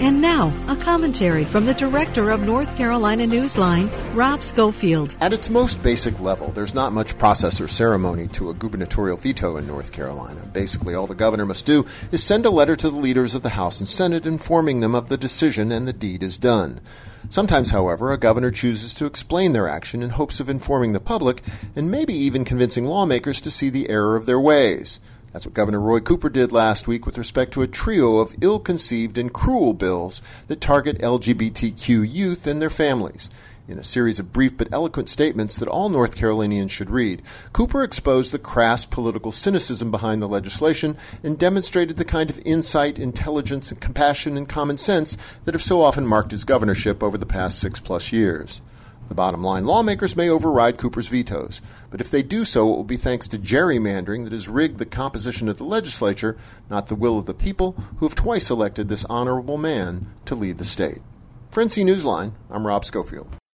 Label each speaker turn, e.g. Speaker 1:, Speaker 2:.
Speaker 1: And now, a commentary from the director of North Carolina Newsline, Rob Schofield.
Speaker 2: At its most basic level, there's not much process or ceremony to a gubernatorial veto in North Carolina. Basically, all the governor must do is send a letter to the leaders of the House and Senate informing them of the decision, and the deed is done. Sometimes, however, a governor chooses to explain their action in hopes of informing the public and maybe even convincing lawmakers to see the error of their ways. That's what Governor Roy Cooper did last week with respect to a trio of ill conceived and cruel bills that target LGBTQ youth and their families. In a series of brief but eloquent statements that all North Carolinians should read, Cooper exposed the crass political cynicism behind the legislation and demonstrated the kind of insight, intelligence, and compassion and common sense that have so often marked his governorship over the past six plus years. The bottom line lawmakers may override Cooper's vetoes, but if they do so, it will be thanks to gerrymandering that has rigged the composition of the legislature, not the will of the people who have twice elected this honorable man to lead the state. NC Newsline, I'm Rob Schofield.